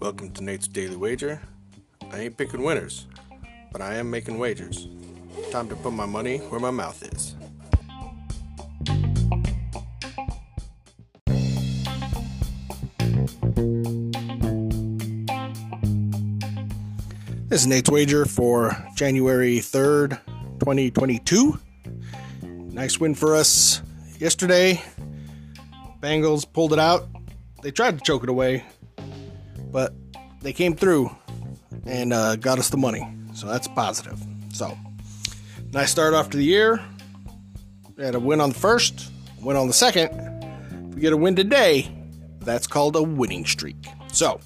Welcome to Nate's Daily Wager. I ain't picking winners, but I am making wagers. Time to put my money where my mouth is. This is Nate's Wager for January 3rd, 2022. Nice win for us yesterday. Bengals pulled it out. They tried to choke it away, but they came through and uh, got us the money. So that's positive. So, nice start off to the year. We had a win on the first, win on the second. If we get a win today, that's called a winning streak. So,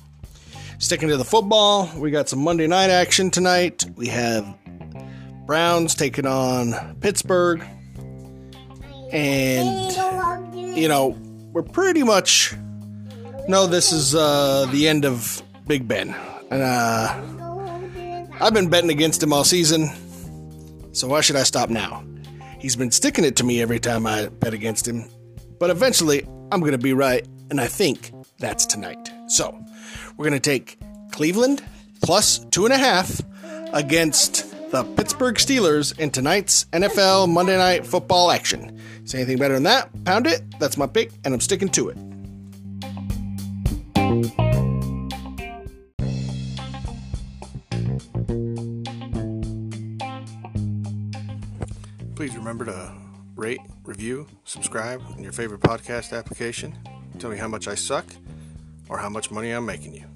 Sticking to the football, we got some Monday night action tonight. We have Browns taking on Pittsburgh. And, you know, we're pretty much no, this is uh, the end of Big Ben. And uh, I've been betting against him all season, so why should I stop now? He's been sticking it to me every time I bet against him, but eventually I'm going to be right, and I think that's tonight. So, we're going to take Cleveland plus two and a half against the Pittsburgh Steelers in tonight's NFL Monday Night Football action. Say anything better than that? Pound it. That's my pick, and I'm sticking to it. Please remember to rate, review, subscribe in your favorite podcast application. Tell me how much I suck or how much money I'm making you.